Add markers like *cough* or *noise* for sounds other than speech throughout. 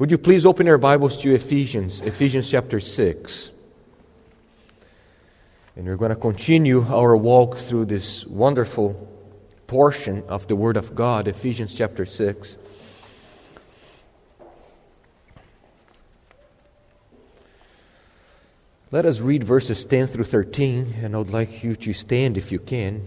Would you please open your Bibles to Ephesians, Ephesians chapter 6? And we're going to continue our walk through this wonderful portion of the Word of God, Ephesians chapter 6. Let us read verses 10 through 13, and I would like you to stand if you can.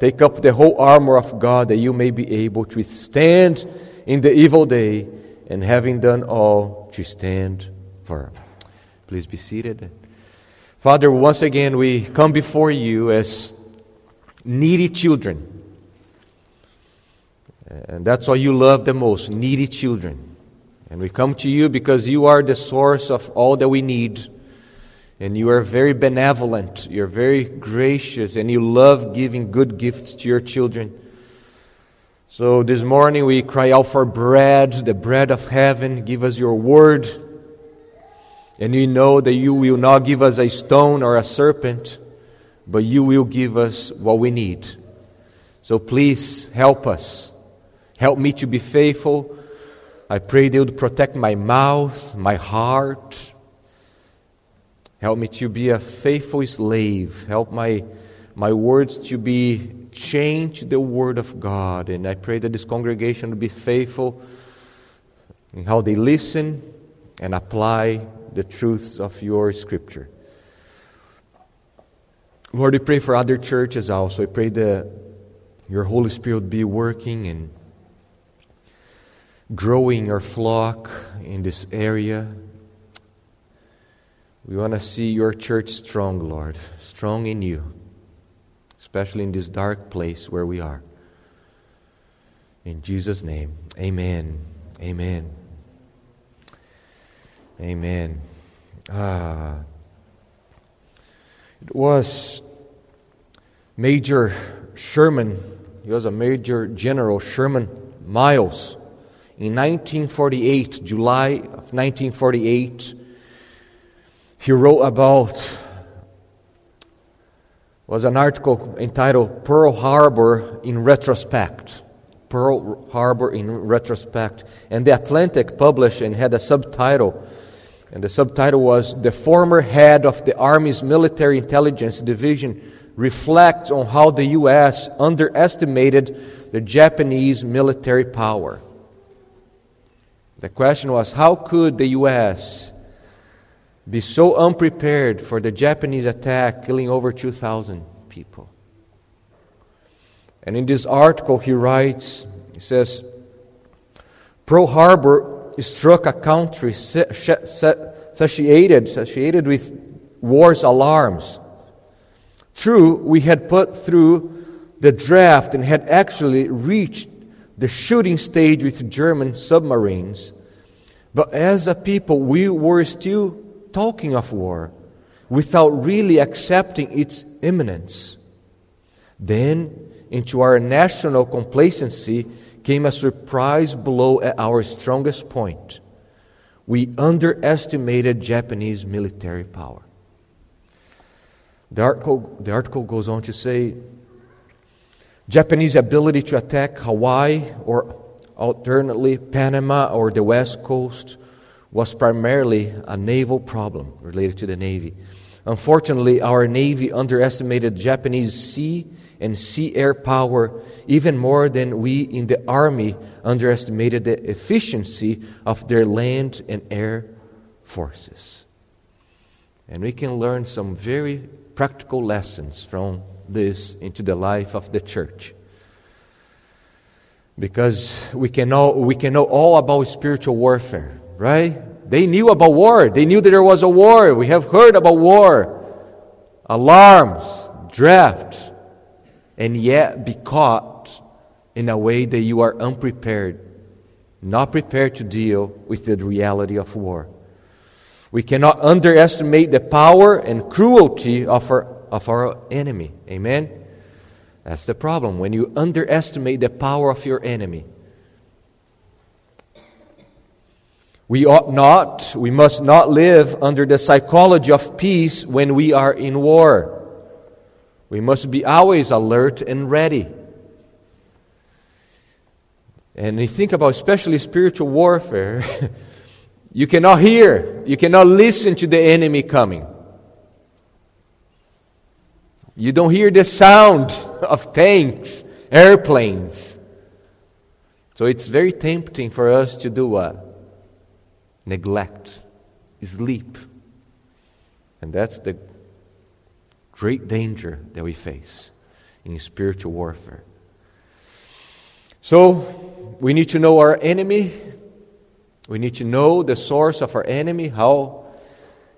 Take up the whole armor of God that you may be able to withstand in the evil day, and having done all, to stand firm. Please be seated. Father, once again, we come before you as needy children. And that's what you love the most needy children. And we come to you because you are the source of all that we need. And you are very benevolent, you're very gracious, and you love giving good gifts to your children. So this morning we cry out for bread, the bread of heaven. Give us your word. And we know that you will not give us a stone or a serpent, but you will give us what we need. So please help us. Help me to be faithful. I pray you would protect my mouth, my heart, Help me to be a faithful slave. Help my, my words to be chained to the word of God. And I pray that this congregation will be faithful in how they listen and apply the truths of your scripture. Lord, we pray for other churches also. We pray that your Holy Spirit be working and growing your flock in this area. We want to see your church strong, Lord, strong in you, especially in this dark place where we are. In Jesus' name, amen. Amen. Amen. Ah. It was Major Sherman, he was a Major General Sherman Miles. In 1948, July of 1948, he wrote about was an article entitled Pearl Harbor in Retrospect. Pearl Harbor in Retrospect. And the Atlantic published and had a subtitle. And the subtitle was The Former Head of the Army's Military Intelligence Division reflects on how the U.S. underestimated the Japanese military power. The question was how could the U.S be so unprepared for the Japanese attack, killing over 2,000 people. And in this article, he writes, he says, Pearl Harbor struck a country satiated, satiated with war's alarms. True, we had put through the draft and had actually reached the shooting stage with German submarines. But as a people, we were still talking of war without really accepting its imminence. Then, into our national complacency, came a surprise blow at our strongest point. We underestimated Japanese military power. The article, the article goes on to say Japanese ability to attack Hawaii or alternately Panama or the West Coast was primarily a naval problem related to the Navy. Unfortunately, our Navy underestimated Japanese sea and sea air power even more than we in the Army underestimated the efficiency of their land and air forces. And we can learn some very practical lessons from this into the life of the church. Because we can know, we can know all about spiritual warfare right? They knew about war. They knew that there was a war. We have heard about war. Alarms, drafts, And yet, be caught in a way that you are unprepared, not prepared to deal with the reality of war. We cannot underestimate the power and cruelty of our, of our enemy. Amen? That's the problem. When you underestimate the power of your enemy, we ought not, we must not live under the psychology of peace when we are in war. We must be always alert and ready. And you think about especially spiritual warfare, *laughs* you cannot hear, you cannot listen to the enemy coming. You don't hear the sound *laughs* of tanks, airplanes. So it's very tempting for us to do what? Neglect, sleep. And that's the great danger that we face in spiritual warfare. So, we need to know our enemy. We need to know the source of our enemy, how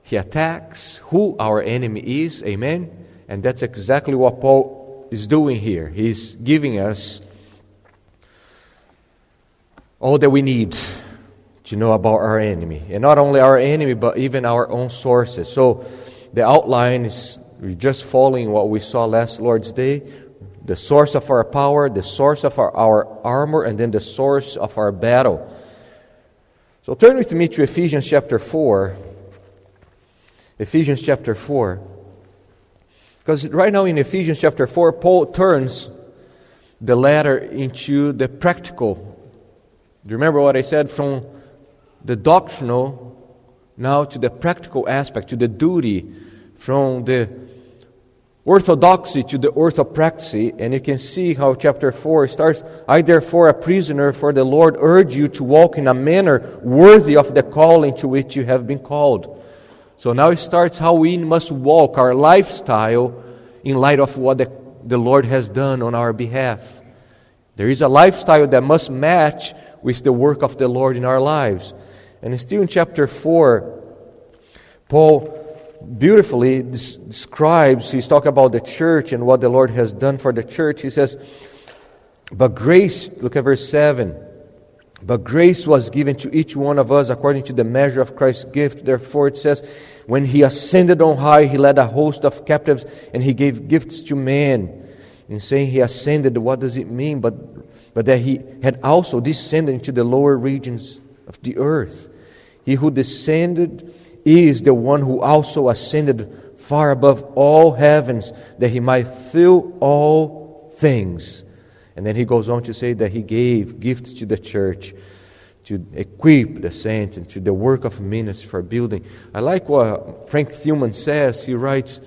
he attacks, who our enemy is. Amen. And that's exactly what Paul is doing here. He's giving us all that we need to know about our enemy. And not only our enemy, but even our own sources. So the outline is just following what we saw last Lord's Day the source of our power, the source of our, our armor, and then the source of our battle. So turn with me to Ephesians chapter 4. Ephesians chapter 4. Because right now in Ephesians chapter 4, Paul turns the letter into the practical. Do you remember what I said? From the doctrinal now to the practical aspect, to the duty, from the orthodoxy to the orthopraxy, and you can see how chapter 4 starts. I, therefore, a prisoner for the Lord, urge you to walk in a manner worthy of the calling to which you have been called. So now it starts how we must walk our lifestyle in light of what the, the Lord has done on our behalf. There is a lifestyle that must match with the work of the Lord in our lives. And still in chapter 4, Paul beautifully describes, he's talking about the church and what the Lord has done for the church. He says, But grace, look at verse 7. But grace was given to each one of us according to the measure of Christ's gift. Therefore, it says, When he ascended on high, he led a host of captives and he gave gifts to men. In saying he ascended, what does it mean? But, but that he had also descended into the lower regions of the earth. He who descended is the one who also ascended far above all heavens that he might fill all things. And then he goes on to say that he gave gifts to the church to equip the saints and to the work of ministry for building. I like what Frank Thielman says. He writes,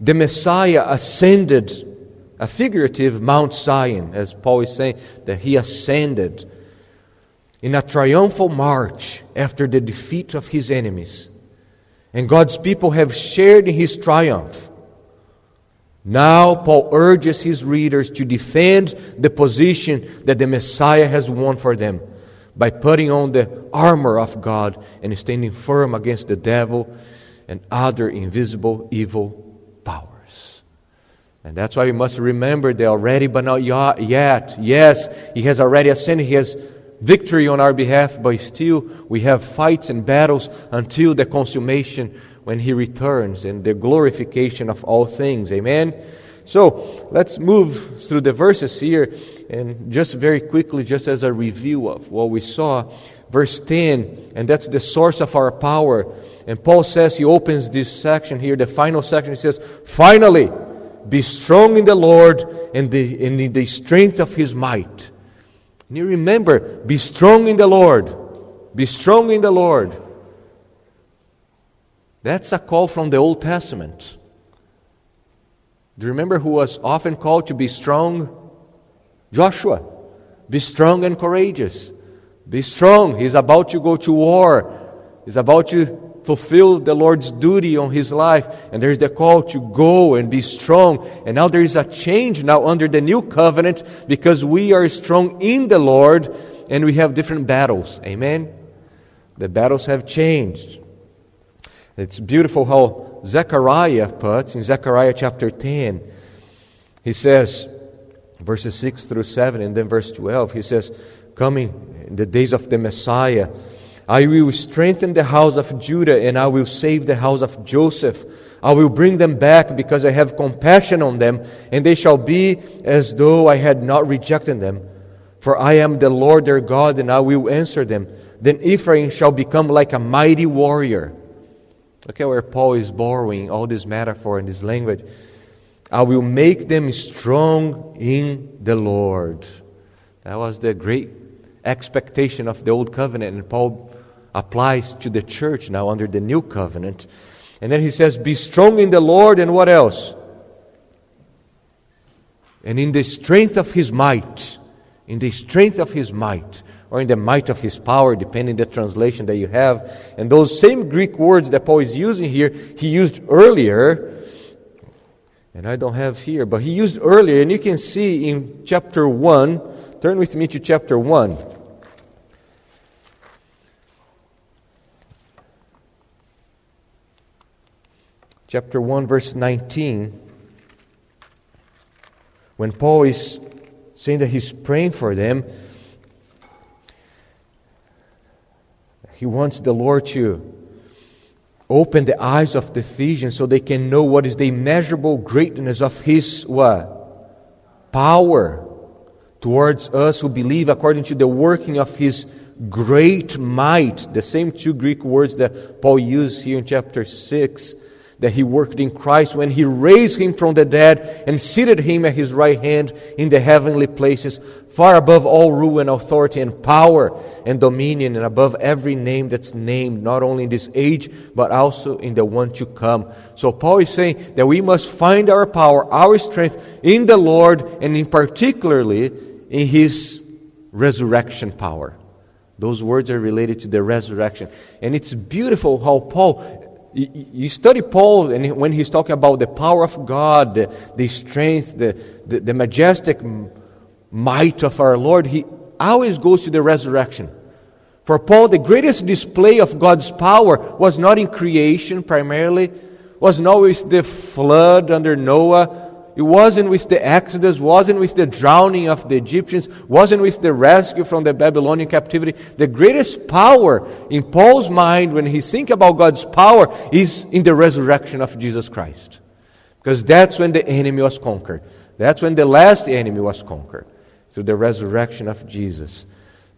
The Messiah ascended a figurative Mount Zion, as Paul is saying, that he ascended in a triumphal march after the defeat of his enemies. And God's people have shared in his triumph. Now, Paul urges his readers to defend the position that the Messiah has won for them by putting on the armor of God and standing firm against the devil and other invisible evil powers. And that's why we must remember that already, but not yet. Yes, he has already ascended. He has victory on our behalf, but still we have fights and battles until the consummation when He returns and the glorification of all things. Amen? So let's move through the verses here and just very quickly, just as a review of what we saw. Verse 10, and that's the source of our power. And Paul says, he opens this section here, the final section, he says, Finally, be strong in the Lord and, the, and in the strength of his might. And you remember, be strong in the Lord. Be strong in the Lord. That's a call from the Old Testament. Do you remember who was often called to be strong? Joshua. Be strong and courageous. Be strong. He's about to go to war. He's about to fulfill the Lord's duty on his life. And there's the call to go and be strong. And now there is a change now under the new covenant because we are strong in the Lord and we have different battles. Amen? The battles have changed. It's beautiful how Zechariah puts in Zechariah chapter 10. He says, verses 6 through 7, and then verse 12, he says, Coming in the days of the Messiah, I will strengthen the house of Judah, and I will save the house of Joseph. I will bring them back because I have compassion on them, and they shall be as though I had not rejected them. For I am the Lord their God, and I will answer them. Then Ephraim shall become like a mighty warrior. Look at where Paul is borrowing all this metaphor and this language. I will make them strong in the Lord. That was the great expectation of the old covenant, and Paul applies to the church now under the new covenant. And then he says, Be strong in the Lord, and what else? And in the strength of his might, in the strength of his might, or in the might of his power, depending the translation that you have. And those same Greek words that Paul is using here, he used earlier and I don't have here, but he used earlier, and you can see in chapter 1. Turn with me to chapter 1. Chapter 1, verse 19. When Paul is saying that he's praying for them, he wants the Lord to Open the eyes of the Ephesians so they can know what is the immeasurable greatness of His what? Power towards us who believe according to the working of His great might. The same two Greek words that Paul used here in chapter 6 that he worked in Christ when he raised him from the dead and seated him at his right hand in the heavenly places, far above all rule and authority and power and dominion, and above every name that's named, not only in this age, but also in the one to come. So Paul is saying that we must find our power, our strength in the Lord, and in particularly in his resurrection power. Those words are related to the resurrection. And it's beautiful how Paul you study Paul, and when he's talking about the power of God, the, the strength, the, the, the majestic might of our Lord, he always goes to the resurrection. For Paul, the greatest display of God's power was not in creation primarily, was not with the flood under Noah, it wasn't with the Exodus, wasn't with the drowning of the Egyptians, wasn't with the rescue from the Babylonian captivity. The greatest power in Paul's mind when he thinks about God's power is in the resurrection of Jesus Christ. Because that's when the enemy was conquered. That's when the last enemy was conquered, through the resurrection of Jesus.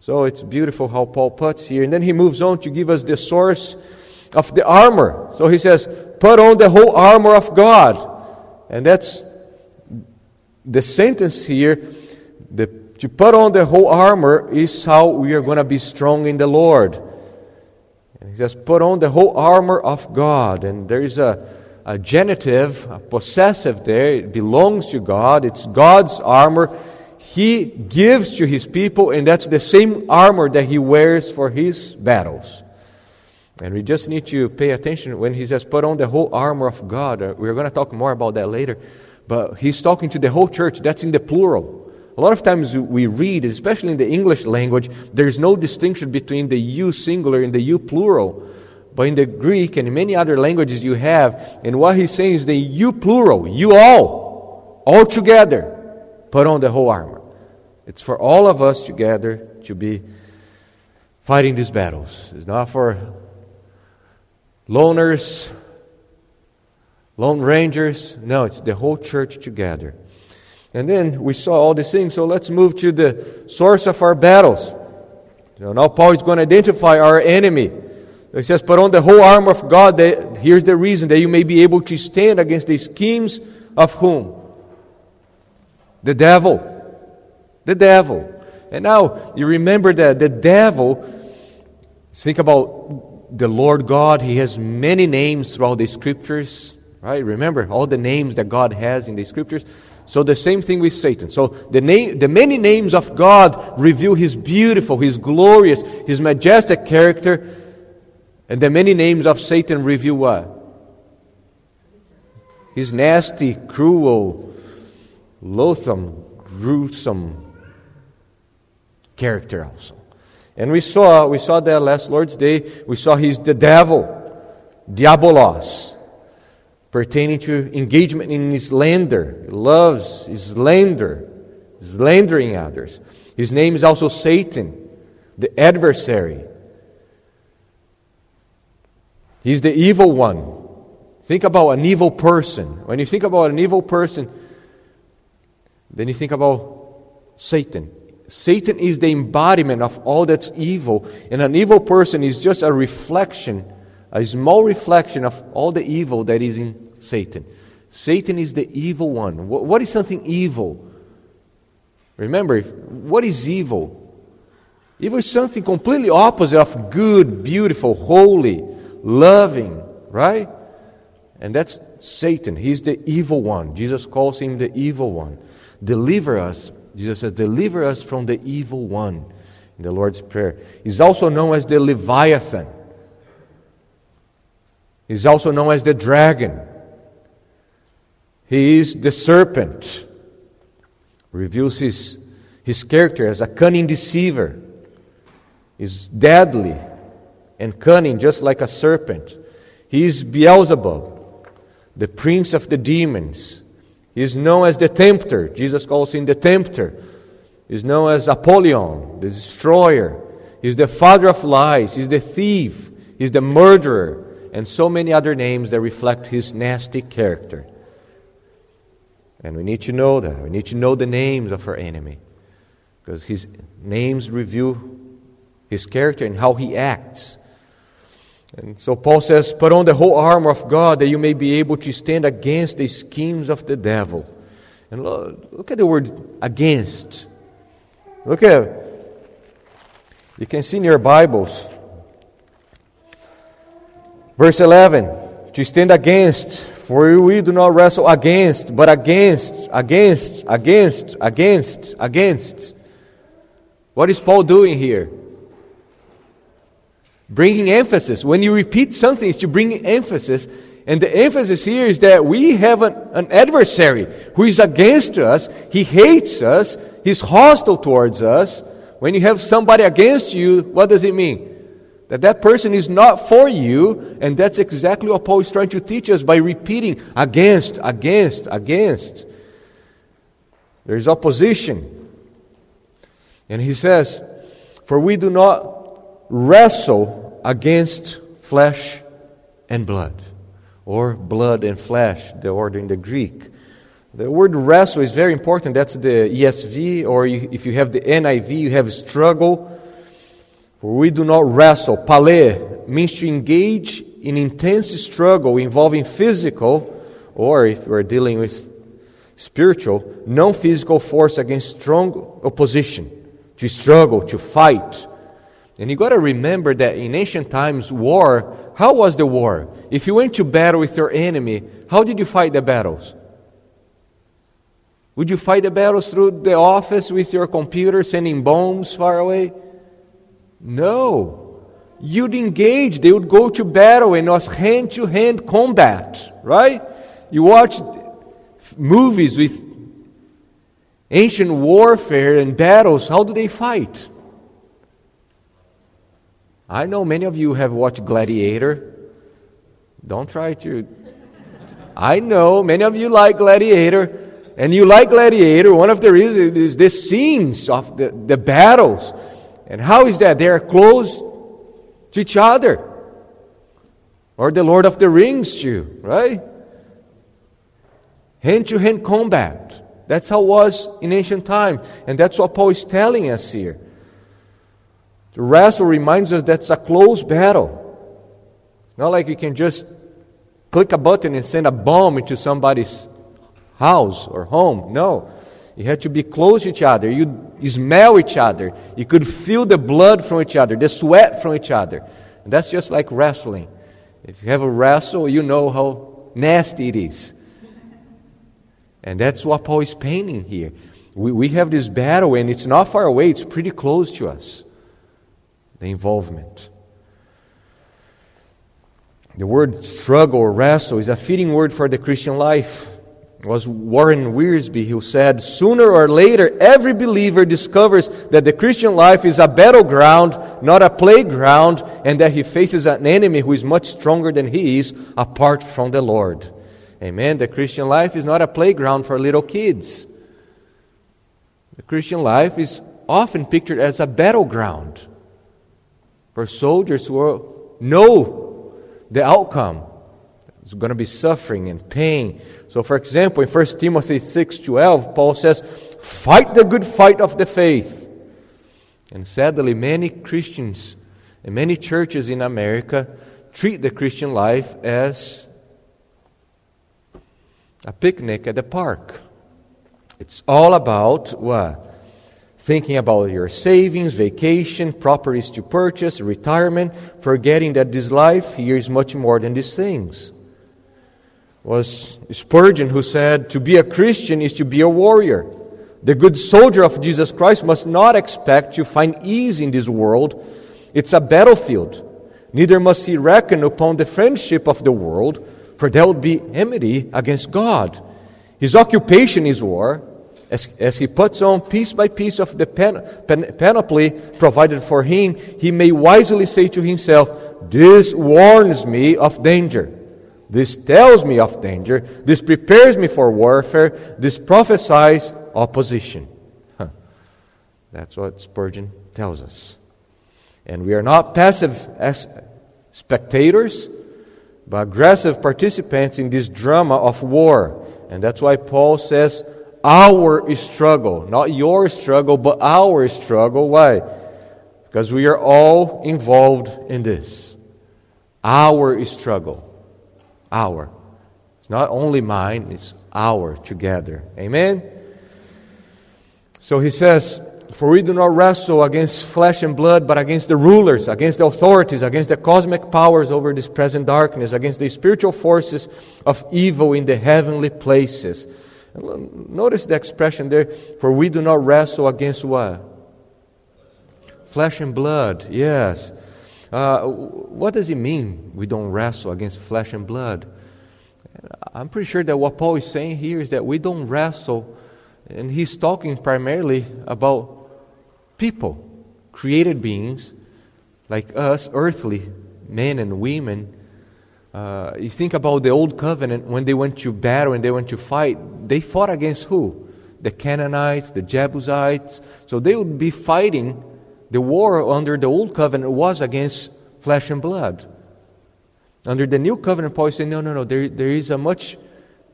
So it's beautiful how Paul puts here. And then he moves on to give us the source of the armor. So he says, Put on the whole armor of God. And that's the sentence here, the, to put on the whole armor, is how we are going to be strong in the Lord. And he says, put on the whole armor of God. And there is a, a genitive, a possessive there. It belongs to God. It's God's armor. He gives to his people, and that's the same armor that he wears for his battles. And we just need to pay attention when he says, put on the whole armor of God. Uh, we're going to talk more about that later. But he's talking to the whole church. That's in the plural. A lot of times we read, especially in the English language, there's no distinction between the you singular and the you plural. But in the Greek and in many other languages you have, and what he's saying is the you plural, you all, all together, put on the whole armor. It's for all of us together to be fighting these battles. It's not for loners Lone Rangers. No, it's the whole church together. And then we saw all these things, so let's move to the source of our battles. So now Paul is going to identify our enemy. He says, Put on the whole armor of God. That, here's the reason that you may be able to stand against the schemes of whom? The devil. The devil. And now you remember that the devil, think about the Lord God, he has many names throughout the scriptures. Right? Remember all the names that God has in the scriptures. So the same thing with Satan. So the name, the many names of God reveal His beautiful, His glorious, His majestic character, and the many names of Satan reveal what? His nasty, cruel, loathsome, gruesome character also. And we saw we saw that last Lord's Day. We saw he's the devil, diabolos pertaining to engagement in slander. He loves slander. slandering others. His name is also Satan, the adversary. He's the evil one. Think about an evil person. When you think about an evil person, then you think about Satan. Satan is the embodiment of all that's evil, and an evil person is just a reflection, a small reflection of all the evil that is in Satan. Satan is the evil one. What is something evil? Remember, what is evil? Evil is something completely opposite of good, beautiful, holy, loving, right? And that's Satan. He's the evil one. Jesus calls him the evil one. Deliver us Jesus says, Deliver us from the evil one in the Lord's Prayer. He's also known as the Leviathan. He's also known as the dragon. He is the serpent. Reveals his, his character as a cunning deceiver. He's deadly and cunning, just like a serpent. He is Beelzebub, the prince of the demons. He is known as the tempter. Jesus calls him the tempter. He is known as Apollyon, the destroyer. He's the father of lies. He's the thief. He's the murderer. And so many other names that reflect his nasty character. And we need to know that. We need to know the names of our enemy. Because his names reveal his character and how he acts. And so Paul says, Put on the whole armor of God that you may be able to stand against the schemes of the devil. And look, look at the word against. Look at, you can see in your Bibles. Verse 11, to stand against, for we do not wrestle against, but against, against, against, against, against. What is Paul doing here? bringing emphasis. When you repeat something, it's to bring emphasis. And the emphasis here is that we have an, an adversary who is against us. He hates us. He's hostile towards us. When you have somebody against you, what does it mean? That that person is not for you, and that's exactly what Paul is trying to teach us by repeating against, against, against. There's opposition. And he says, For we do not wrestle against flesh and blood, or blood and flesh, the order in the Greek. The word wrestle is very important. That's the ESV, or if you have the NIV, you have struggle. For we do not wrestle. Pale means to engage in intense struggle involving physical, or if we're dealing with spiritual, non physical force against strong opposition. To struggle, to fight. And you got to remember that in ancient times, war, how was the war? If you went to battle with your enemy, how did you fight the battles? Would you fight the battles through the office with your computer sending bombs far away? No. You'd engage, they would go to battle, and it was hand to hand combat, right? You watch movies with ancient warfare and battles, how do they fight? I know many of you have watched Gladiator. Don't try to. I know many of you like Gladiator. And you like Gladiator, one of the reasons is the scenes of the, the battles. And how is that? They are close to each other. Or the Lord of the Rings, too, right? Hand to hand combat. That's how it was in ancient time. And that's what Paul is telling us here. The wrestle reminds us that's a close battle. It's not like you can just click a button and send a bomb into somebody's house or home. No. You had to be close to each other. You, smell each other. You could feel the blood from each other, the sweat from each other. And that's just like wrestling. If you have a wrestle, you know how nasty it is. And that's what Paul is painting here. We, we have this battle, and it's not far away, it's pretty close to us the involvement. The word struggle or wrestle is a fitting word for the Christian life. Was Warren Wiersbe who said, Sooner or later, every believer discovers that the Christian life is a battleground, not a playground, and that he faces an enemy who is much stronger than he is apart from the Lord. Amen. The Christian life is not a playground for little kids. The Christian life is often pictured as a battleground for soldiers who know the outcome. It's going to be suffering and pain. So, for example, in 1 Timothy 6.12, Paul says, Fight the good fight of the faith. And sadly, many Christians and many churches in America treat the Christian life as a picnic at the park. It's all about what? Thinking about your savings, vacation, properties to purchase, retirement, forgetting that this life here is much more than these things. Was Spurgeon who said, To be a Christian is to be a warrior. The good soldier of Jesus Christ must not expect to find ease in this world. It's a battlefield. Neither must he reckon upon the friendship of the world, for there will be enmity against God. His occupation is war, as, as he puts on piece by piece of the pen, panoply provided for him, he may wisely say to himself, This warns me of danger. This tells me of danger. This prepares me for warfare. This prophesies opposition. Huh. That's what Spurgeon tells us. And we are not passive as spectators, but aggressive participants in this drama of war. And that's why Paul says, our struggle, not your struggle, but our struggle. Why? Because we are all involved in this. Our struggle. Our. It's not only mine, it's our together. Amen? So he says, For we do not wrestle against flesh and blood, but against the rulers, against the authorities, against the cosmic powers over this present darkness, against the spiritual forces of evil in the heavenly places. Notice the expression there, for we do not wrestle against what? Flesh and blood, yes. Uh, what does it mean we don't wrestle against flesh and blood? I'm pretty sure that what Paul is saying here is that we don't wrestle, and he's talking primarily about people, created beings like us, earthly men and women uh, you think about the old covenant when they went to battle and they went to fight, they fought against who? The Canaanites, the Jebusites. So they would be fighting. The war under the old covenant was against flesh and blood. Under the new covenant, Paul is saying, no, no, no, there, there is a much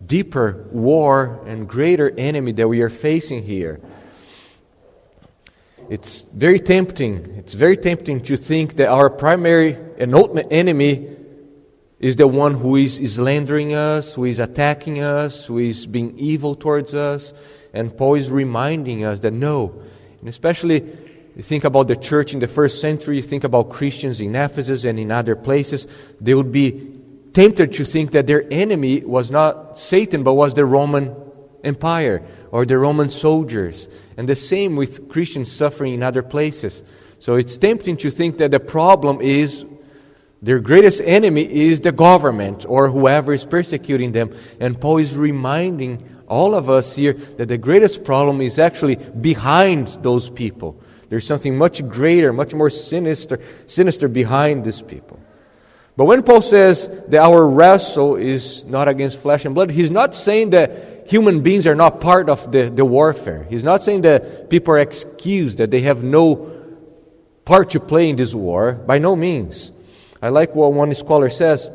deeper war and greater enemy that we are facing here. It's very tempting. It's very tempting to think that our primary and ultimate enemy is the one who is slandering us, who is attacking us, who is being evil towards us. And Paul is reminding us that no, and especially you think about the church in the first century, you think about Christians in Ephesus and in other places, they would be tempted to think that their enemy was not Satan, but was the Roman Empire or the Roman soldiers. And the same with Christians suffering in other places. So it's tempting to think that the problem is their greatest enemy is the government or whoever is persecuting them. And Paul is reminding all of us here that the greatest problem is actually behind those people. There's something much greater, much more sinister, sinister behind these people. But when Paul says that our wrestle is not against flesh and blood, he's not saying that human beings are not part of the, the warfare. He's not saying that people are excused, that they have no part to play in this war. By no means. I like what one scholar says.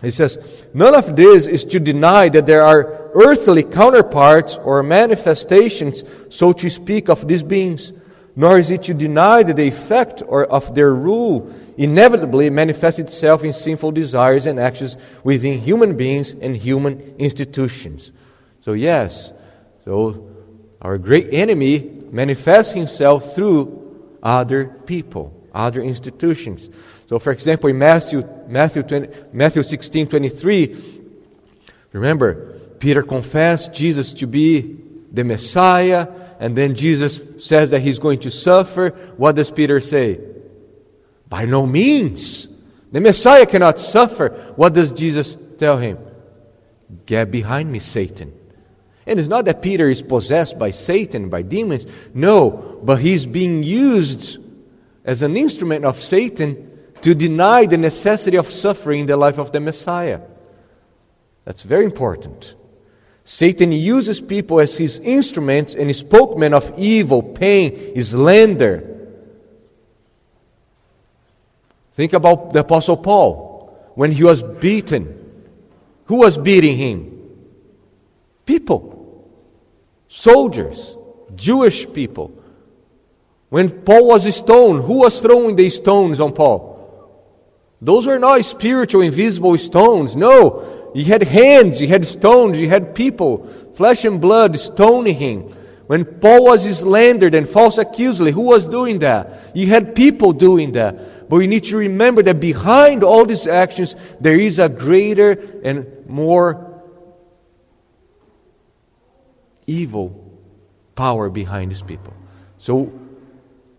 He says, None of this is to deny that there are earthly counterparts or manifestations, so to speak, of these beings, nor is it to deny that the effect or of their rule inevitably manifests itself in sinful desires and actions within human beings and human institutions. So, yes, so our great enemy manifests himself through other people, other institutions. So, for example, in Matthew, Matthew, 20, Matthew 16 23, remember, Peter confessed Jesus to be the Messiah, and then Jesus says that he's going to suffer. What does Peter say? By no means. The Messiah cannot suffer. What does Jesus tell him? Get behind me, Satan. And it's not that Peter is possessed by Satan, by demons. No, but he's being used as an instrument of Satan to deny the necessity of suffering in the life of the Messiah. That's very important. Satan uses people as his instruments and spokesmen of evil, pain, slander. Think about the Apostle Paul when he was beaten. Who was beating him? People, soldiers, Jewish people. When Paul was stoned, who was throwing the stones on Paul? Those were not spiritual, invisible stones. No, he had hands, he had stones, he had people, flesh and blood stoning him. When Paul was slandered and false accused, who was doing that? You had people doing that. But we need to remember that behind all these actions, there is a greater and more evil power behind these people. So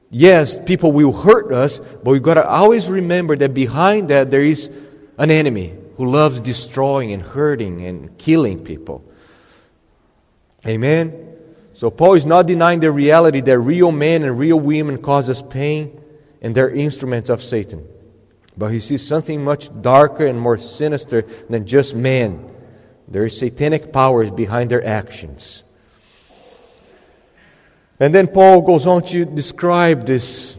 Yes, people will hurt us, but we've got to always remember that behind that there is an enemy who loves destroying and hurting and killing people. Amen? So Paul is not denying the reality that real men and real women cause us pain and they're instruments of Satan. But he sees something much darker and more sinister than just men. There is satanic powers behind their actions. And then Paul goes on to describe this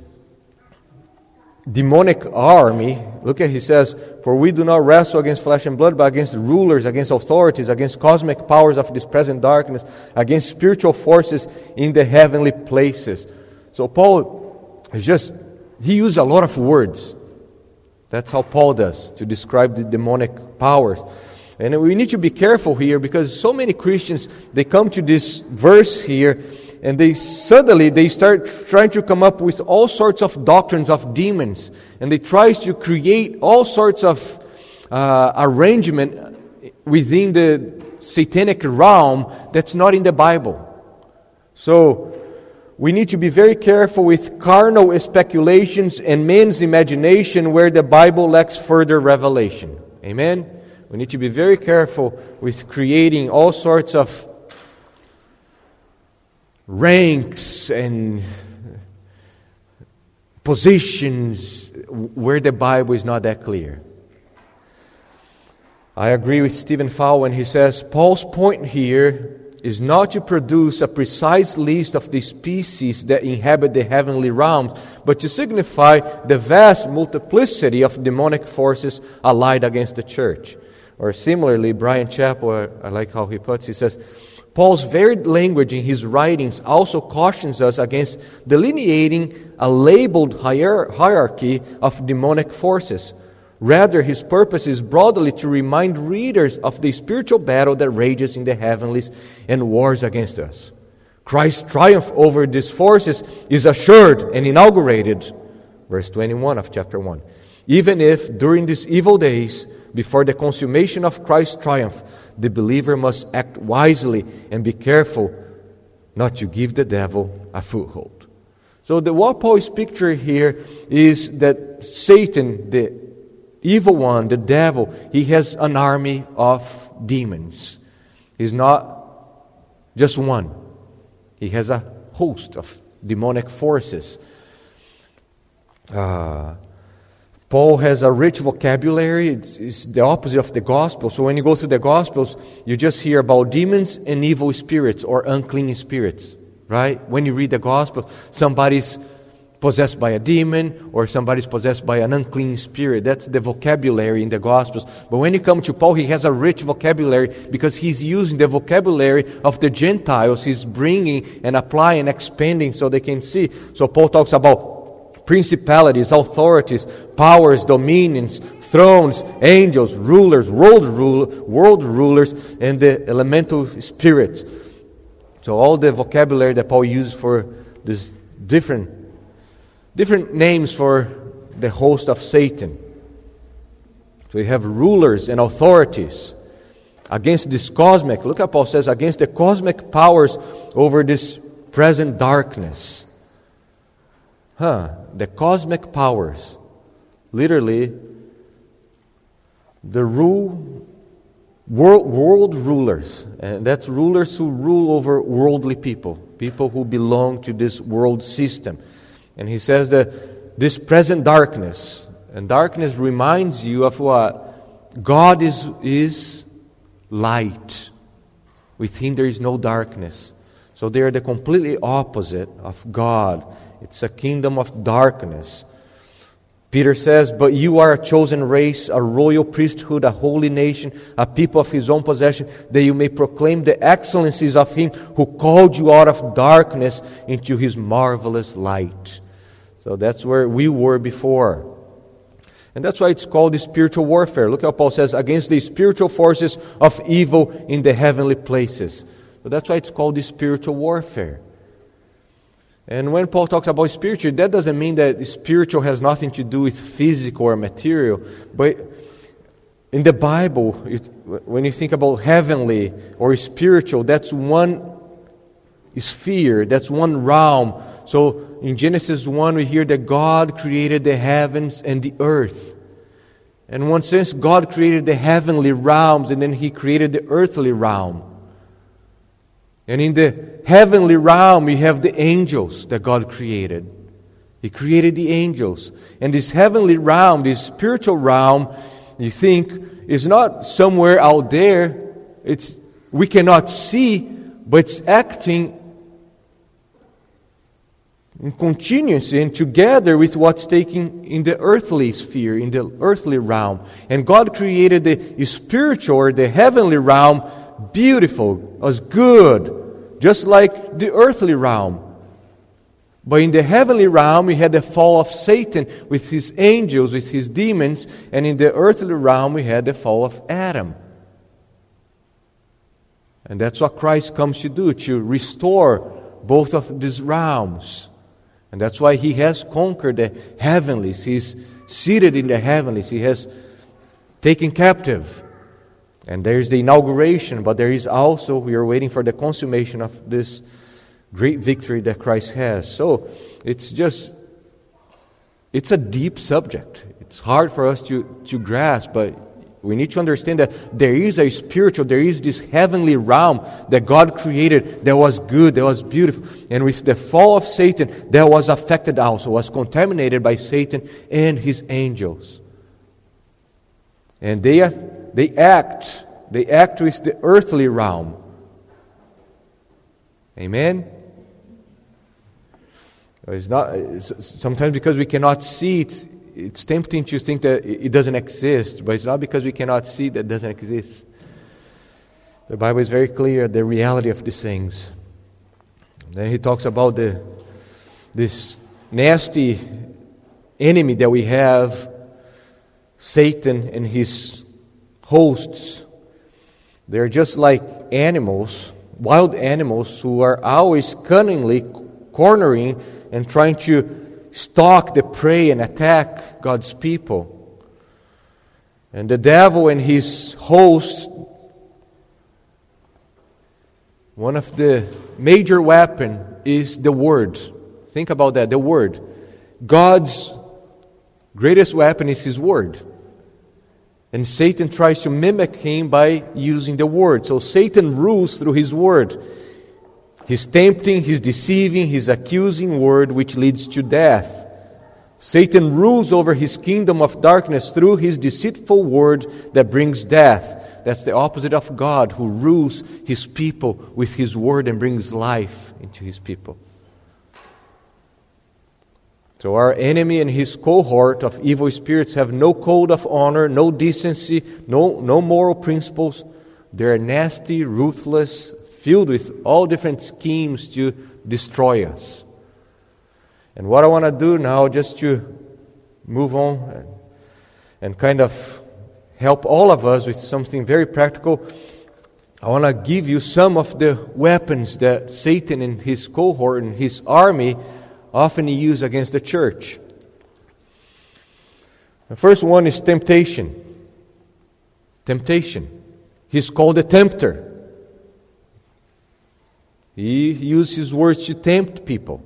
demonic army. Look at he says, For we do not wrestle against flesh and blood, but against rulers, against authorities, against cosmic powers of this present darkness, against spiritual forces in the heavenly places. So Paul is just he used a lot of words. That's how Paul does to describe the demonic powers. And we need to be careful here because so many Christians they come to this verse here and they suddenly they start trying to come up with all sorts of doctrines of demons. And they try to create all sorts of uh, arrangement within the satanic realm that's not in the bible. So we need to be very careful with carnal speculations and men's imagination where the bible lacks further revelation. Amen? We need to be very careful with creating all sorts of ranks and positions where the Bible is not that clear. I agree with Stephen Fowl when he says Paul's point here is not to produce a precise list of the species that inhabit the heavenly realms, but to signify the vast multiplicity of demonic forces allied against the church. Or similarly, Bryan Chapell, I like how he puts, it, he says, Paul's varied language in his writings also cautions us against delineating a labeled hierarchy of demonic forces. Rather, his purpose is broadly to remind readers of the spiritual battle that rages in the heavenlies and wars against us. Christ's triumph over these forces is assured and inaugurated, verse 21 of chapter 1. Even if during these evil days, before the consummation of Christ's triumph, the believer must act wisely and be careful not to give the devil a foothold. So, the, what Paul is picturing here is that Satan, the evil one, the devil, he has an army of demons. He's not just one, he has a host of demonic forces. Uh, Paul has a rich vocabulary. It's, it's, the opposite of the gospel. So when you go through the gospels, you just hear about demons and evil spirits or unclean spirits, right? When you read the gospel, somebody's possessed by a demon or somebody's possessed by an unclean spirit. That's the vocabulary in the gospels. But when you come to Paul, he has a rich vocabulary because he's using the vocabulary of the Gentiles. He's bringing and applying and expanding so they can see. So Paul talks about principalities, authorities, powers, dominions, thrones, angels, rulers, world, rule, world rulers, and the elemental spirits. So all the vocabulary that Paul uses for these different, different names for the host of Satan. So you have rulers and authorities against this cosmic, look at Paul says, against the cosmic powers over this present darkness. Huh, the cosmic powers, literally, the rule, world, world rulers, and that's rulers who rule over worldly people, people who belong to this world system. And he says that this present darkness, and darkness reminds you of what? God is, is light. With him there is no darkness. So they are the completely opposite of God. It's a kingdom of darkness. Peter says, But you are a chosen race, a royal priesthood, a holy nation, a people of his own possession, that you may proclaim the excellencies of him who called you out of darkness into his marvelous light. So that's where we were before. And that's why it's called the spiritual warfare. Look how Paul says, against the spiritual forces of evil in the heavenly places. So that's why it's called the spiritual warfare. And when Paul talks about spiritual, that doesn't mean that spiritual has nothing to do with physical or material. But in the Bible, it, when you think about heavenly or spiritual, that's one sphere, that's one realm. So in Genesis 1, we hear that God created the heavens and the earth. In one sense, God created the heavenly realms and then He created the earthly realm. And in the heavenly realm, we have the angels that God created. He created the angels. And this heavenly realm, this spiritual realm, you think, is not somewhere out there. It's, we cannot see, but it's acting in continuity and together with what's taking in the earthly sphere, in the earthly realm. And God created the spiritual or the heavenly realm beautiful, as good, just like the earthly realm. But in the heavenly realm, we had the fall of Satan with his angels, with his demons, and in the earthly realm, we had the fall of Adam. And that's what Christ comes to do, to restore both of these realms. And that's why he has conquered the heavenlies. He's seated in the heavenlies. He has taken captive and there's the inauguration, but there is also, we are waiting for the consummation of this great victory that Christ has. So it's just, it's a deep subject. It's hard for us to, to grasp, but we need to understand that there is a spiritual, there is this heavenly realm that God created that was good, that was beautiful. And with the fall of Satan, that was affected also, was contaminated by Satan and his angels. And they they act, they act with the earthly realm. Amen? It's not, sometimes because we cannot see it, it's tempting to think that it doesn't exist, but it's not because we cannot see that it doesn't exist. The Bible is very clear the reality of these things. Then he talks about the, this nasty enemy that we have, Satan and his hosts. They're just like animals, wild animals, who are always cunningly cornering and trying to stalk the prey and attack God's people. And the devil and his hosts, one of the major weapon is the word. Think about that, the word. God's greatest weapon is his word. And Satan tries to mimic him by using the word. So Satan rules through his word. His tempting, his deceiving, his accusing word, which leads to death. Satan rules over his kingdom of darkness through his deceitful word that brings death. That's the opposite of God, who rules his people with his word and brings life into his people. So, our enemy and his cohort of evil spirits have no code of honor, no decency, no, no moral principles. They're nasty, ruthless, filled with all different schemes to destroy us. And what I want to do now, just to move on and, and kind of help all of us with something very practical, I want to give you some of the weapons that Satan and his cohort and his army often he used against the church. The first one is temptation. Temptation. He's called a tempter. He uses his words to tempt people.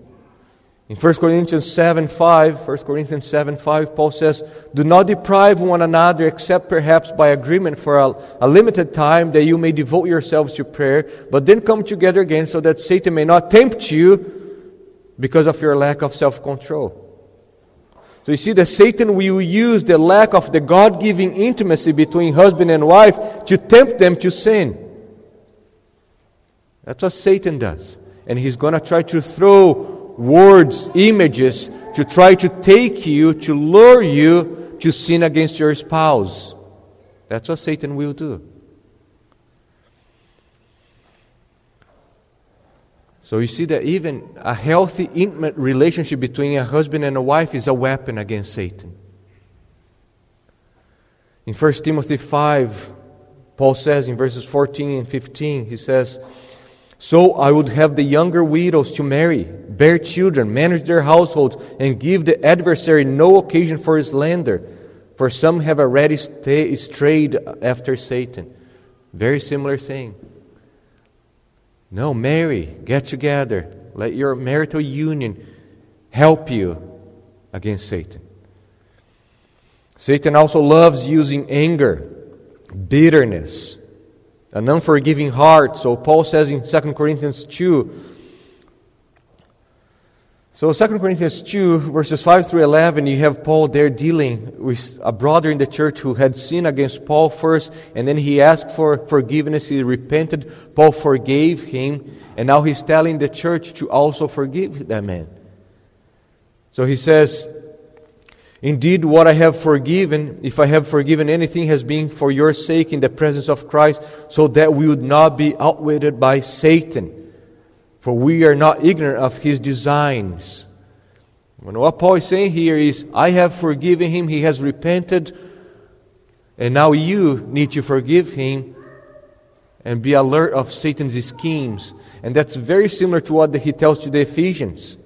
In 1 Corinthians 7 5, 1 Corinthians 7 5, Paul says, Do not deprive one another except perhaps by agreement for a, a, limited time that you may devote yourselves to prayer, but then come together again so that Satan may not tempt you because of your lack of self control. So you see that Satan will use the lack of the God giving intimacy between husband and wife to tempt them to sin. That's what Satan does. And he's going to try to throw words, images, to try to take you, to lure you to sin against your spouse. That's what Satan will do. So you see that even a healthy, intimate relationship between a husband and a wife is a weapon against Satan. In 1 Timothy 5, Paul says in verses 14 and 15, he says, So I would have the younger widows to marry, bear children, manage their households, and give the adversary no occasion for slander, for some have already stay, strayed after Satan. Very similar thing. No, marry, get together. Let your marital union help you against Satan. Satan also loves using anger, bitterness, an unforgiving heart. So Paul says in 2 Corinthians 2 so 2 Corinthians 2, verses 5 through 11, you have Paul there dealing with a brother in the church who had sinned against Paul first, and then he asked for forgiveness. He repented. Paul forgave him, and now he's telling the church to also forgive that man. So he says, Indeed, what I have forgiven, if I have forgiven anything, has been for your sake in the presence of Christ, so that we would not be outwitted by Satan. For we are not ignorant of his designs. And what Paul is saying here is, I have forgiven him, he has repented, and now you need to forgive him and be alert of Satan's schemes. And that's very similar to what he tells to the Ephesians.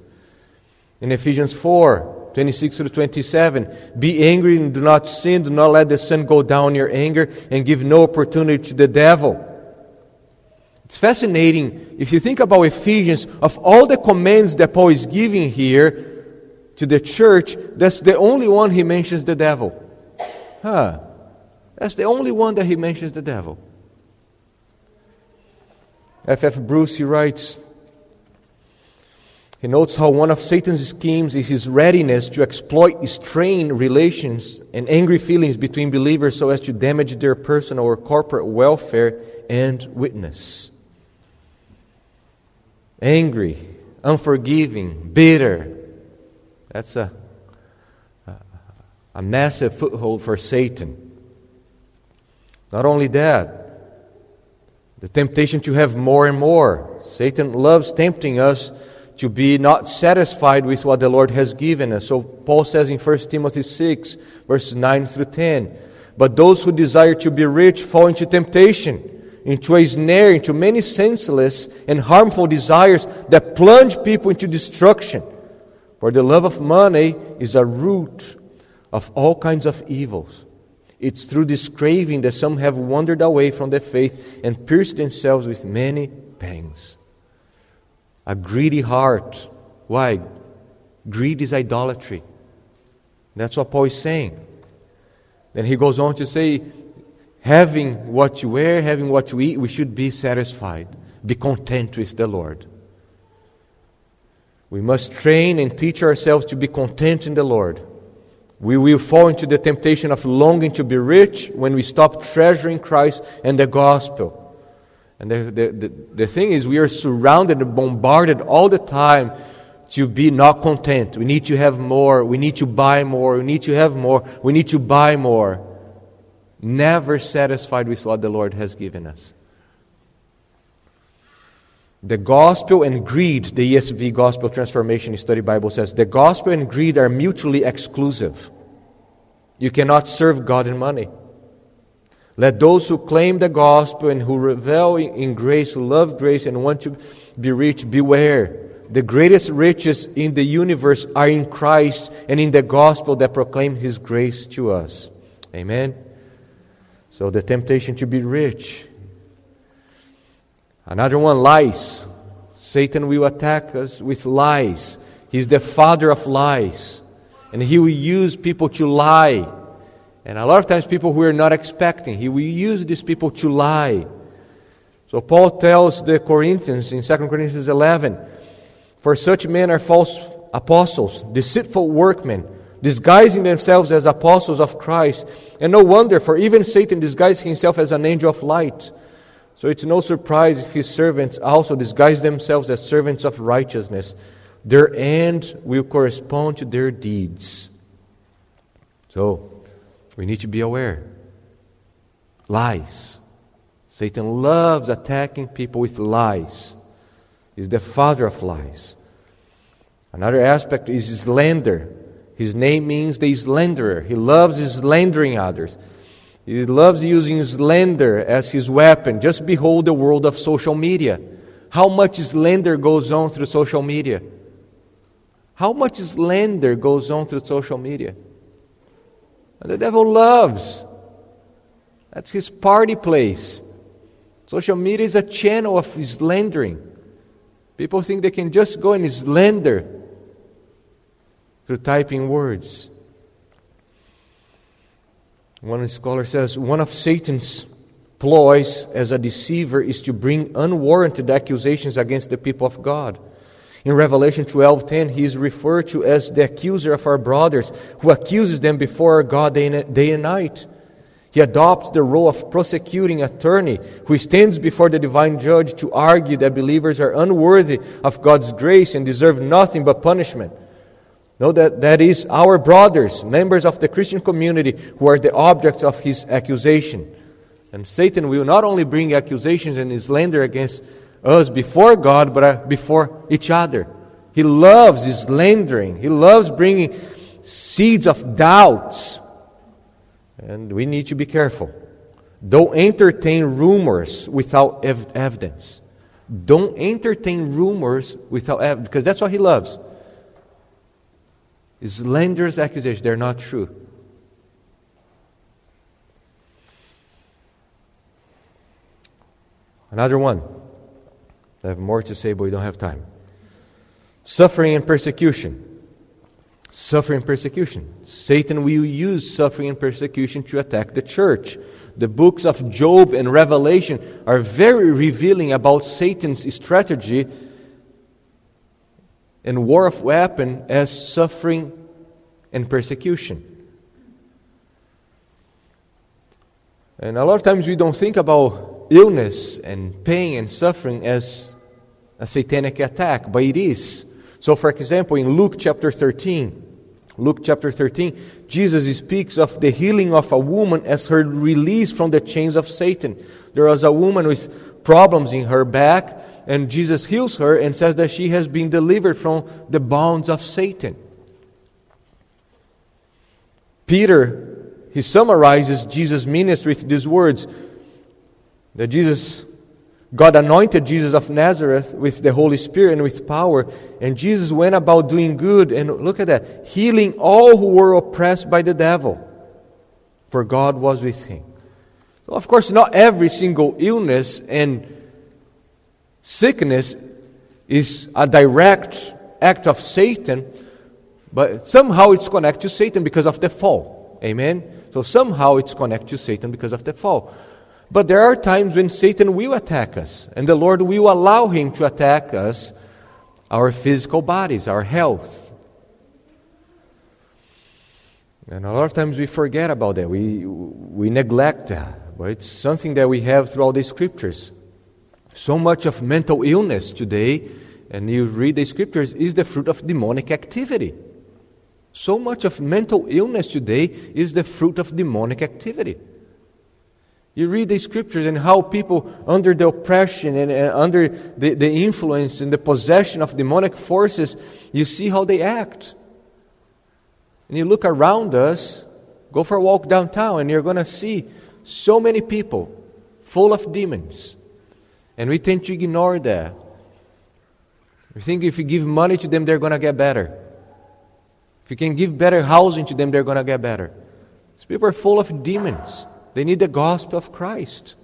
In Ephesians 4 26 to 27, be angry and do not sin, do not let the sun go down your anger, and give no opportunity to the devil. It's fascinating if you think about Ephesians, of all the commands that Paul is giving here to the church, that's the only one he mentions the devil. Huh. That's the only one that he mentions the devil. F.F. Bruce, he writes, he notes how one of Satan's schemes is his readiness to exploit strained relations and angry feelings between believers so as to damage their personal or corporate welfare and witness angry, unforgiving, bitter. That's a, a massive foothold for Satan. Not only that, the temptation to have more and more. Satan loves tempting us to be not satisfied with what the Lord has given us. So Paul says in 1 Timothy 6, verses 9 through 10, But those who desire to be rich fall into temptation into a snare, into many senseless and harmful desires that plunge people into destruction. For the love of money is a root of all kinds of evils. It's through this craving that some have wandered away from the faith and pierced themselves with many pangs. A greedy heart. Why? Greed is idolatry. That's what Paul is saying. Then he goes on to say, having what you wear, having what you eat, we should be satisfied, be content with the Lord. We must train and teach ourselves to be content in the Lord. We will fall into the temptation of longing to be rich when we stop treasuring Christ and the gospel. And the, the, the, the thing is, we are surrounded and bombarded all the time to be not content. We need to have more. We need to buy more. We need to have more. We need to buy more never satisfied with what the Lord has given us. The gospel and greed, the ESV Gospel Transformation Study Bible says, the gospel and greed are mutually exclusive. You cannot serve God and money. Let those who claim the gospel and who revel in grace, who love grace and want to be rich, beware. The greatest riches in the universe are in Christ and in the gospel that proclaim his grace to us. Amen. So the temptation to be rich. Another one, lies. Satan will attack us with lies. He's the father of lies. And he will use people to lie. And a lot of times, people who are not expecting, he will use these people to lie. So Paul tells the Corinthians in 2 Corinthians 11 For such men are false apostles, deceitful workmen disguising themselves as apostles of Christ. And no wonder, for even Satan disguised himself as an angel of light. So it's no surprise if his servants also disguise themselves as servants of righteousness. Their end will correspond to their deeds. So, we need to be aware. Lies. Satan loves attacking people with lies. He's the father of lies. Another aspect is slander. His name means the slanderer. He loves slandering others. He loves using slander as his weapon. Just behold the world of social media. How much slander goes on through social media? How much slander goes on through social media? And the devil loves. That's his party place. Social media is a channel of slandering. People think they can just go and slander through typing words. One scholar says one of Satan's ploys as a deceiver is to bring unwarranted accusations against the people of God. In Revelation 12:10, he is referred to as the accuser of our brothers, who accuses them before God day and night. He adopts the role of prosecuting attorney who stands before the divine judge to argue that believers are unworthy of God's grace and deserve nothing but punishment. Know that that is our brothers, members of the Christian community, who are the objects of his accusation. And Satan will not only bring accusations and slander against us before God, but uh, before each other. He loves slandering. He loves bringing seeds of doubts. And we need to be careful. Don't entertain rumors without ev- evidence. Don't entertain rumors without evidence, because that's what he loves slanderous accusations. They're not true. Another one. I have more to say, but we don't have time. Suffering and persecution. Suffering and persecution. Satan will use suffering and persecution to attack the church. The books of Job and Revelation are very revealing about Satan's strategy and war of weapon as suffering and persecution. And a lot of times we don't think about illness and pain and suffering as a satanic attack, but it is. So, for example, in Luke chapter 13, Luke chapter 13, Jesus speaks of the healing of a woman as her release from the chains of Satan. There was a woman with problems in her back, and Jesus heals her and says that she has been delivered from the bonds of Satan. Peter, he summarizes Jesus' ministry with these words that Jesus, God anointed Jesus of Nazareth with the Holy Spirit and with power, and Jesus went about doing good, and look at that, healing all who were oppressed by the devil, for God was with him. Well, of course, not every single illness and Sickness is a direct act of Satan, but somehow it's connected to Satan because of the fall. Amen? So somehow it's connected to Satan because of the fall. But there are times when Satan will attack us, and the Lord will allow him to attack us, our physical bodies, our health. And a lot of times we forget about that. We, we neglect that. But it's something that we have throughout the scriptures. So much of mental illness today, and you read the scriptures, is the fruit of demonic activity. So much of mental illness today is the fruit of demonic activity. You read the scriptures and how people, under the oppression and, and under the, the influence and the possession of demonic forces, you see how they act. And you look around us, go for a walk downtown, and you're going to see so many people full of demons and we tend to ignore that. We think if you give money to them, they're going to get better. If you can give better housing to them, they're going to get better. These people are full of demons. They need the gospel of Christ.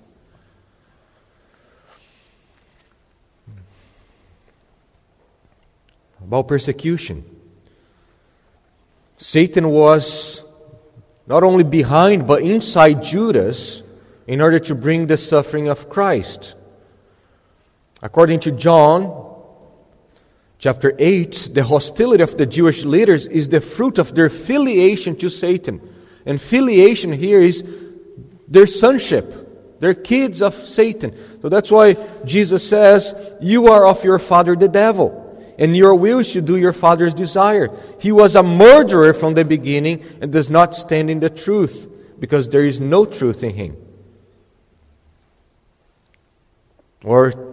About persecution. Satan was not only behind but inside Judas in order to bring the suffering of Christ. According to John chapter 8, the hostility of the Jewish leaders is the fruit of their filiation to Satan. And filiation here is their sonship. They're kids of Satan. So that's why Jesus says, You are of your father the devil, and your will should do your father's desire. He was a murderer from the beginning and does not stand in the truth, because there is no truth in him. Or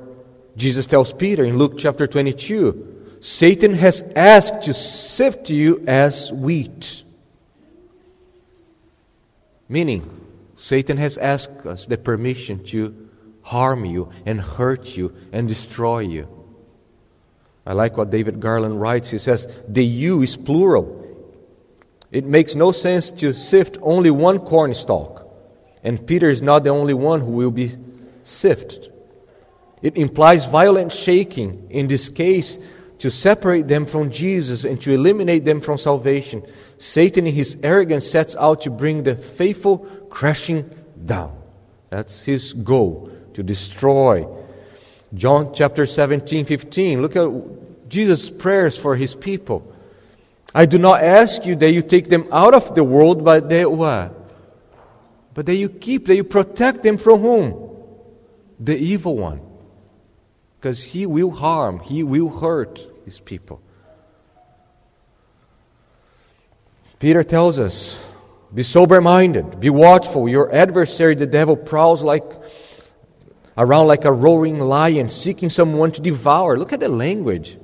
Jesus tells Peter in Luke chapter 22 Satan has asked to sift you as wheat. Meaning, Satan has asked us the permission to harm you and hurt you and destroy you. I like what David Garland writes. He says, The you is plural. It makes no sense to sift only one corn stalk. And Peter is not the only one who will be sifted. It implies violent shaking, in this case, to separate them from Jesus and to eliminate them from salvation. Satan, in his arrogance, sets out to bring the faithful crashing down. That's his goal, to destroy. John chapter 17, 15. Look at Jesus' prayers for his people. I do not ask you that you take them out of the world, but that what? But that you keep, that you protect them from whom? The evil one because he will harm, he will hurt his people. Peter tells us be sober minded, be watchful. Your adversary, the devil, prowls like around like a roaring lion, seeking someone to devour. Look at the language.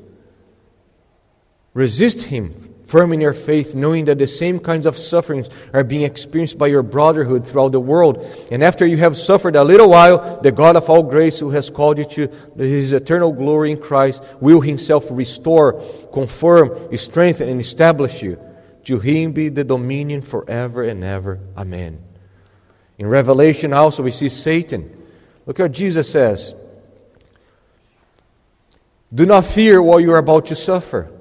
Resist him, firm in your faith, knowing that the same kinds of sufferings are being experienced by your brotherhood throughout the world. And after you have suffered a little while, the God of all grace, who has called you to his eternal glory in Christ, will himself restore, confirm, strengthen, and establish you. To him be the dominion forever and ever. Amen. In Revelation also, we see Satan. Look what Jesus says. Do not fear what you are about to suffer.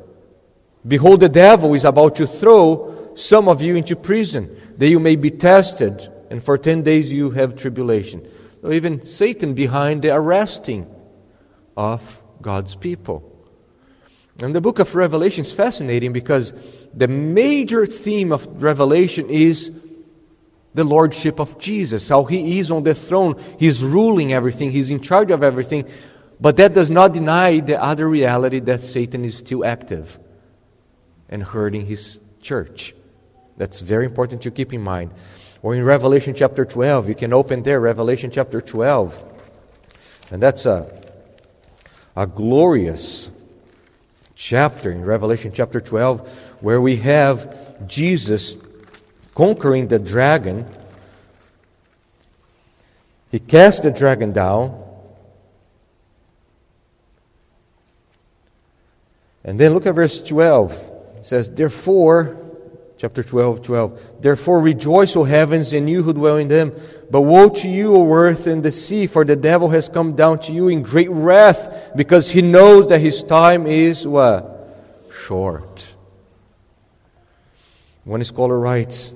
Behold, the devil is about to throw some of you into prison, that you may be tested, and for ten days you have tribulation. So even Satan behind the arresting of God's people. And the book of Revelation is fascinating because the major theme of Revelation is the lordship of Jesus, how he is on the throne, he's ruling everything, he's in charge of everything. But that does not deny the other reality that Satan is still active and hurting his church. That's very important to keep in mind. Or in Revelation chapter 12, you can open there, Revelation chapter 12. And that's a, a glorious chapter in Revelation chapter 12 where we have Jesus conquering the dragon. He cast the dragon down. And then look at verse 12 says, Therefore, chapter 12, 12, Therefore rejoice, O heavens, and you who dwell in them. But woe to you, O earth and the sea, for the devil has come down to you in great wrath, because he knows that his time is what? Short. One scholar writes,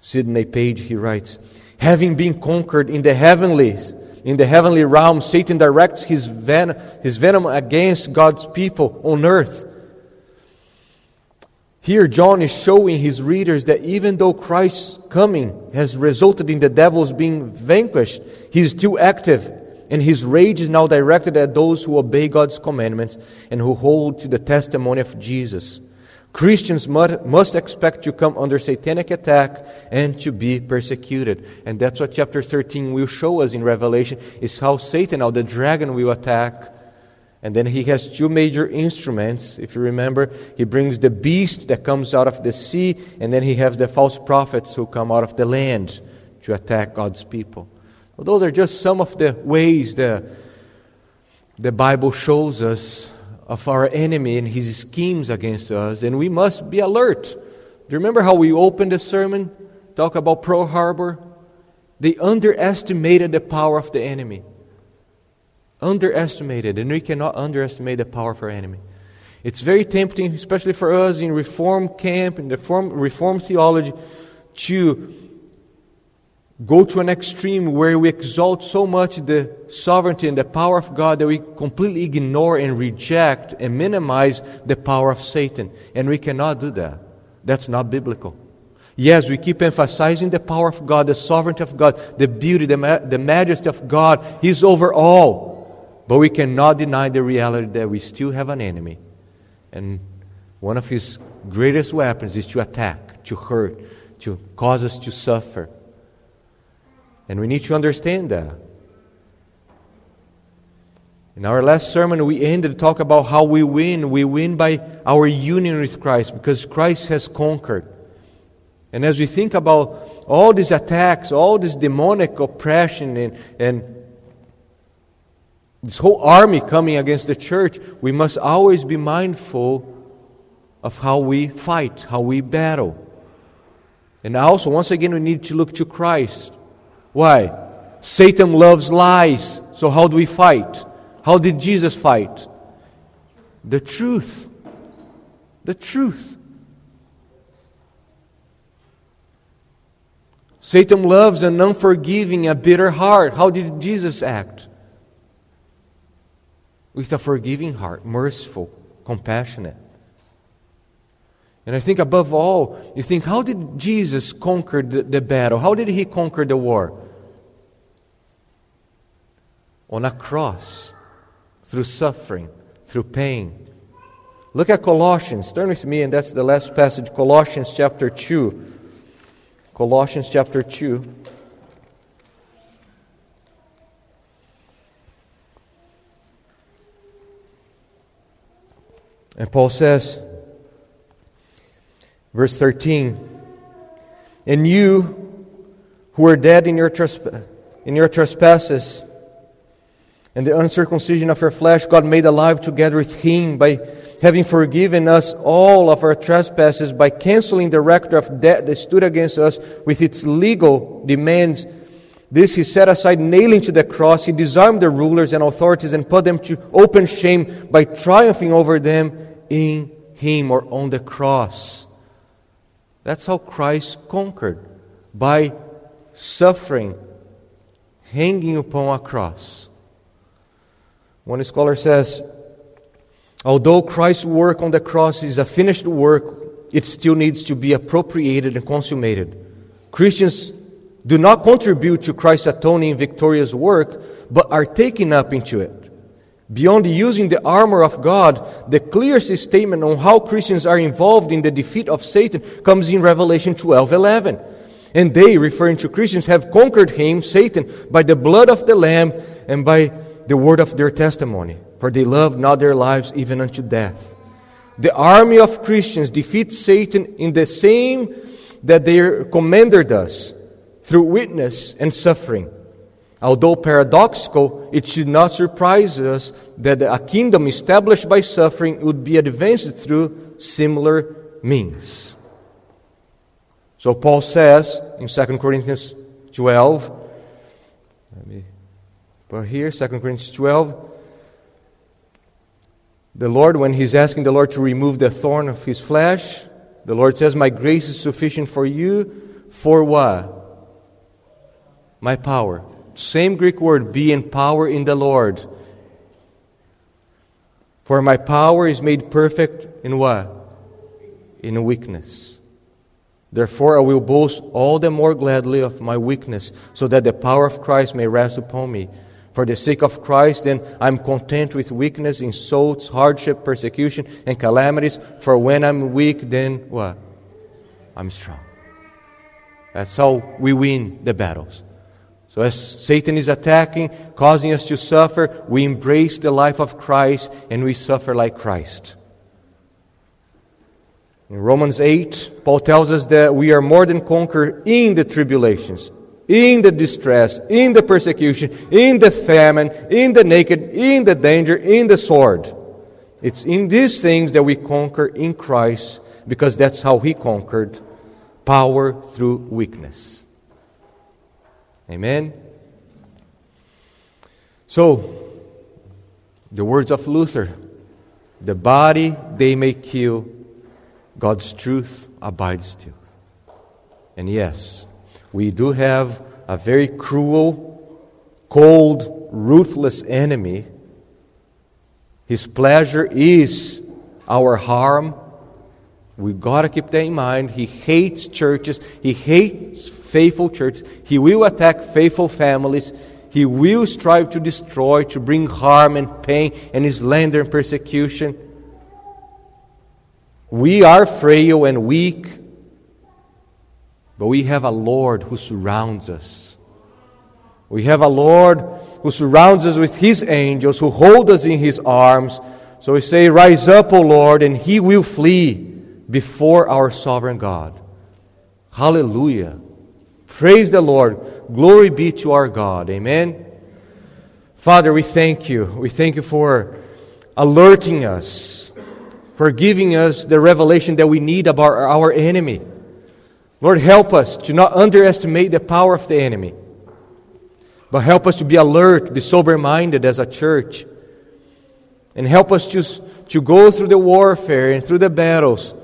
Sydney Page, he writes, having been conquered in the heavenlies, in the heavenly realm, Satan directs his, ven- his venom against God's people on earth. Here, John is showing his readers that even though Christ's coming has resulted in the devils being vanquished, he is still active, and his rage is now directed at those who obey God's commandments and who hold to the testimony of Jesus. Christians must expect to come under satanic attack and to be persecuted. And that's what chapter 13 will show us in Revelation, is how Satan, how the dragon will attack and then he has two major instruments. If you remember, he brings the beast that comes out of the sea, and then he has the false prophets who come out of the land to attack God's people. Well, those are just some of the ways the, the Bible shows us of our enemy and his schemes against us, and we must be alert. Do you remember how we opened the sermon? Talk about Pearl Harbor? They underestimated the power of the enemy underestimated, and we cannot underestimate the power of our enemy. It's very tempting, especially for us in Reform camp, in the Reform, Reform theology, to go to an extreme where we exalt so much the sovereignty and the power of God that we completely ignore and reject and minimize the power of Satan. And we cannot do that. That's not biblical. Yes, we keep emphasizing the power of God, the sovereignty of God, the beauty, the, ma- the majesty of God. He's over all. But we cannot deny the reality that we still have an enemy. And one of his greatest weapons is to attack, to hurt, to cause us to suffer. And we need to understand that. In our last sermon, we ended to talk about how we win. We win by our union with Christ because Christ has conquered. And as we think about all these attacks, all this demonic oppression, and, and this whole army coming against the church, we must always be mindful of how we fight, how we battle. And also, once again, we need to look to Christ. Why? Satan loves lies. So, how do we fight? How did Jesus fight? The truth. The truth. Satan loves an unforgiving, a bitter heart. How did Jesus act? With a forgiving heart, merciful, compassionate. And I think above all, you think, how did Jesus conquer the, the battle? How did he conquer the war? On a cross, through suffering, through pain. Look at Colossians. Turn with me, and that's the last passage, Colossians chapter 2. Colossians chapter 2. And Paul says, verse 13, And you who were dead in your, tresp- in your trespasses and the uncircumcision of your flesh, God made alive together with him by having forgiven us all of our trespasses by canceling the record of debt that stood against us with its legal demands. This he set aside, nailing to the cross. He disarmed the rulers and authorities and put them to open shame by triumphing over them in him or on the cross. That's how Christ conquered by suffering, hanging upon a cross. One scholar says, Although Christ's work on the cross is a finished work, it still needs to be appropriated and consummated. Christians do not contribute to Christ's atoning victorious work, but are taken up into it. Beyond using the armor of God, the clearest statement on how Christians are involved in the defeat of Satan comes in Revelation 12:11. And they, referring to Christians, have conquered him, Satan, by the blood of the Lamb and by the word of their testimony for they loved not their lives even unto death. The army of Christians defeats Satan in the same that their commander does, through witness and suffering. Although paradoxical, it should not surprise us that a kingdom established by suffering would be advanced through similar means. So Paul says in 2 Corinthians 12, let me put here, 2 Corinthians 12, the Lord, when he's asking the Lord to remove the thorn of his flesh, the Lord says, My grace is sufficient for you. For what? My power. Same Greek word, be in power in the Lord. For my power is made perfect in what? In weakness. Therefore, I will boast all the more gladly of my weakness, so that the power of Christ may rest upon me. For the sake of Christ, then, I'm content with weakness, insults, hardship, persecution, and calamities. For when I'm weak, then what? I'm strong. That's how we win the battles. So, as Satan is attacking, causing us to suffer, we embrace the life of Christ and we suffer like Christ. In Romans 8, Paul tells us that we are more than conquerors in the tribulations in the distress, in the persecution, in the famine, in the naked, in the danger, in the sword. It's in these things that we conquer in Christ because that's how He conquered power through weakness. Amen? So, the words of Luther the body they may kill, God's truth abides still. And yes, we do have a very cruel, cold, ruthless enemy. His pleasure is our harm, We've got to keep that in mind. He hates churches. He hates faithful church. He will attack faithful families. He will strive to destroy, to bring harm and pain and slander and persecution. We are frail and weak, but we have a Lord who surrounds us. We have a Lord who surrounds us with His angels, who hold us in His arms. So we say, Rise up, O Lord, and He will flee before our sovereign God. Hallelujah. Praise the Lord. Glory be to our God. Amen. Father, we thank you. We thank you for alerting us, for giving us the revelation that we need about our enemy. Lord, help us to not underestimate the power of the enemy, but help us to be alert, be sober minded as a church, and help us to, to go through the warfare and through the battles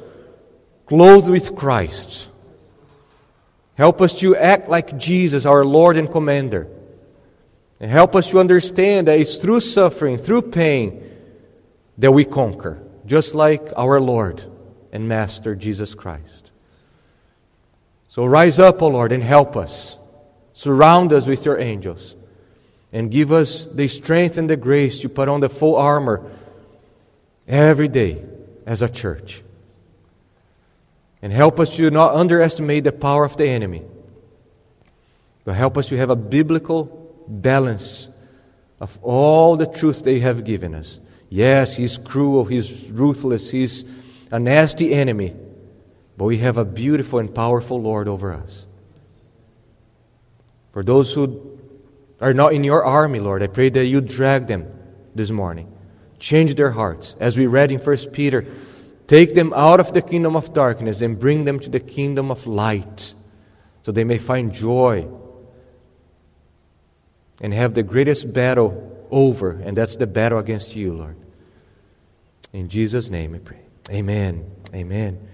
clothed with Christ. Help us to act like Jesus, our Lord and Commander. And help us to understand that it's through suffering, through pain, that we conquer, just like our Lord and Master Jesus Christ. So rise up, O Lord, and help us. Surround us with your angels. And give us the strength and the grace to put on the full armor every day as a church. And help us to not underestimate the power of the enemy, but help us to have a biblical balance of all the truth they have given us. Yes, he's cruel, he's ruthless, he's a nasty enemy, but we have a beautiful and powerful Lord over us. For those who are not in your army, Lord, I pray that you drag them this morning. Change their hearts. As we read in 1 Peter, Take them out of the kingdom of darkness and bring them to the kingdom of light so they may find joy and have the greatest battle over, and that's the battle against you, Lord. In Jesus' name I pray. Amen. Amen.